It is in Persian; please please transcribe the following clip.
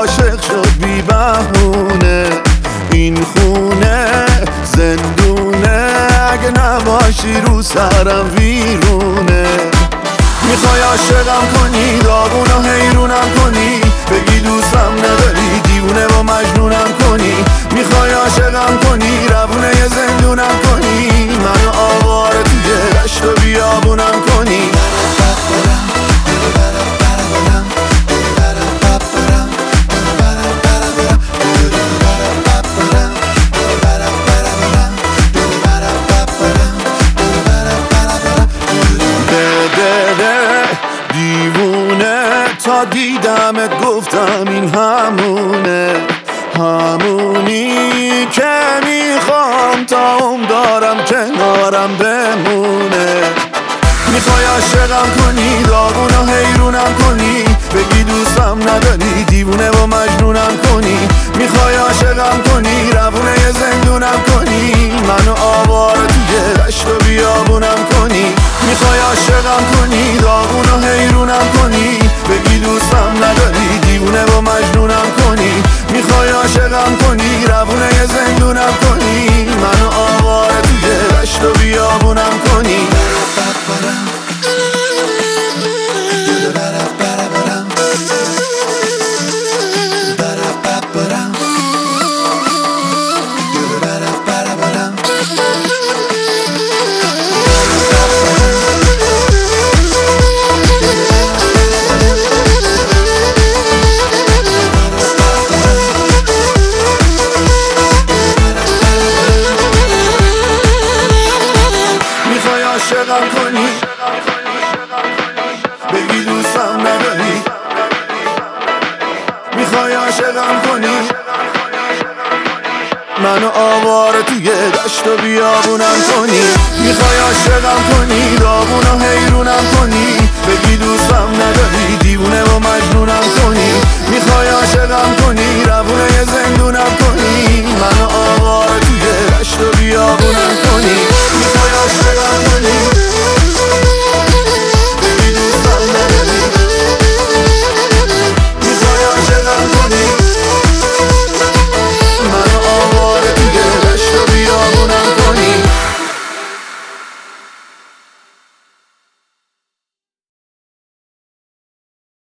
عاشق شد بی بهونه. این خونه زندونه. اگه نباشی رو سرم ویرونه. می‌خوای عاشقم دیوونه. تا دیدمت گفتم این همونه. همونی که می‌خوام تا اون دارم کنارم بمونه. می‌خوای عاشقم کنی داغون و حیرونم کنی. بگی دوستم نداری دیوونه و مجنونم کنی. می‌خوای عاشقم کنی روونه یه زندونم کنی. منو آواره توی دشت و بیابونم کنی. می‌خوای عاشقم کنی عاشقم کنی روونه زندونم کنی. منو آواره توی دشت و بیابونم کنی. بگی دوستم نداری؟ می‌خوای عاشقم کنی؟ منو آواره توی دشت و بیابونم کنی. می‌خوای عاشقم کنی؟ داغون و حیرونم کنی. بگی دوستم نداری؟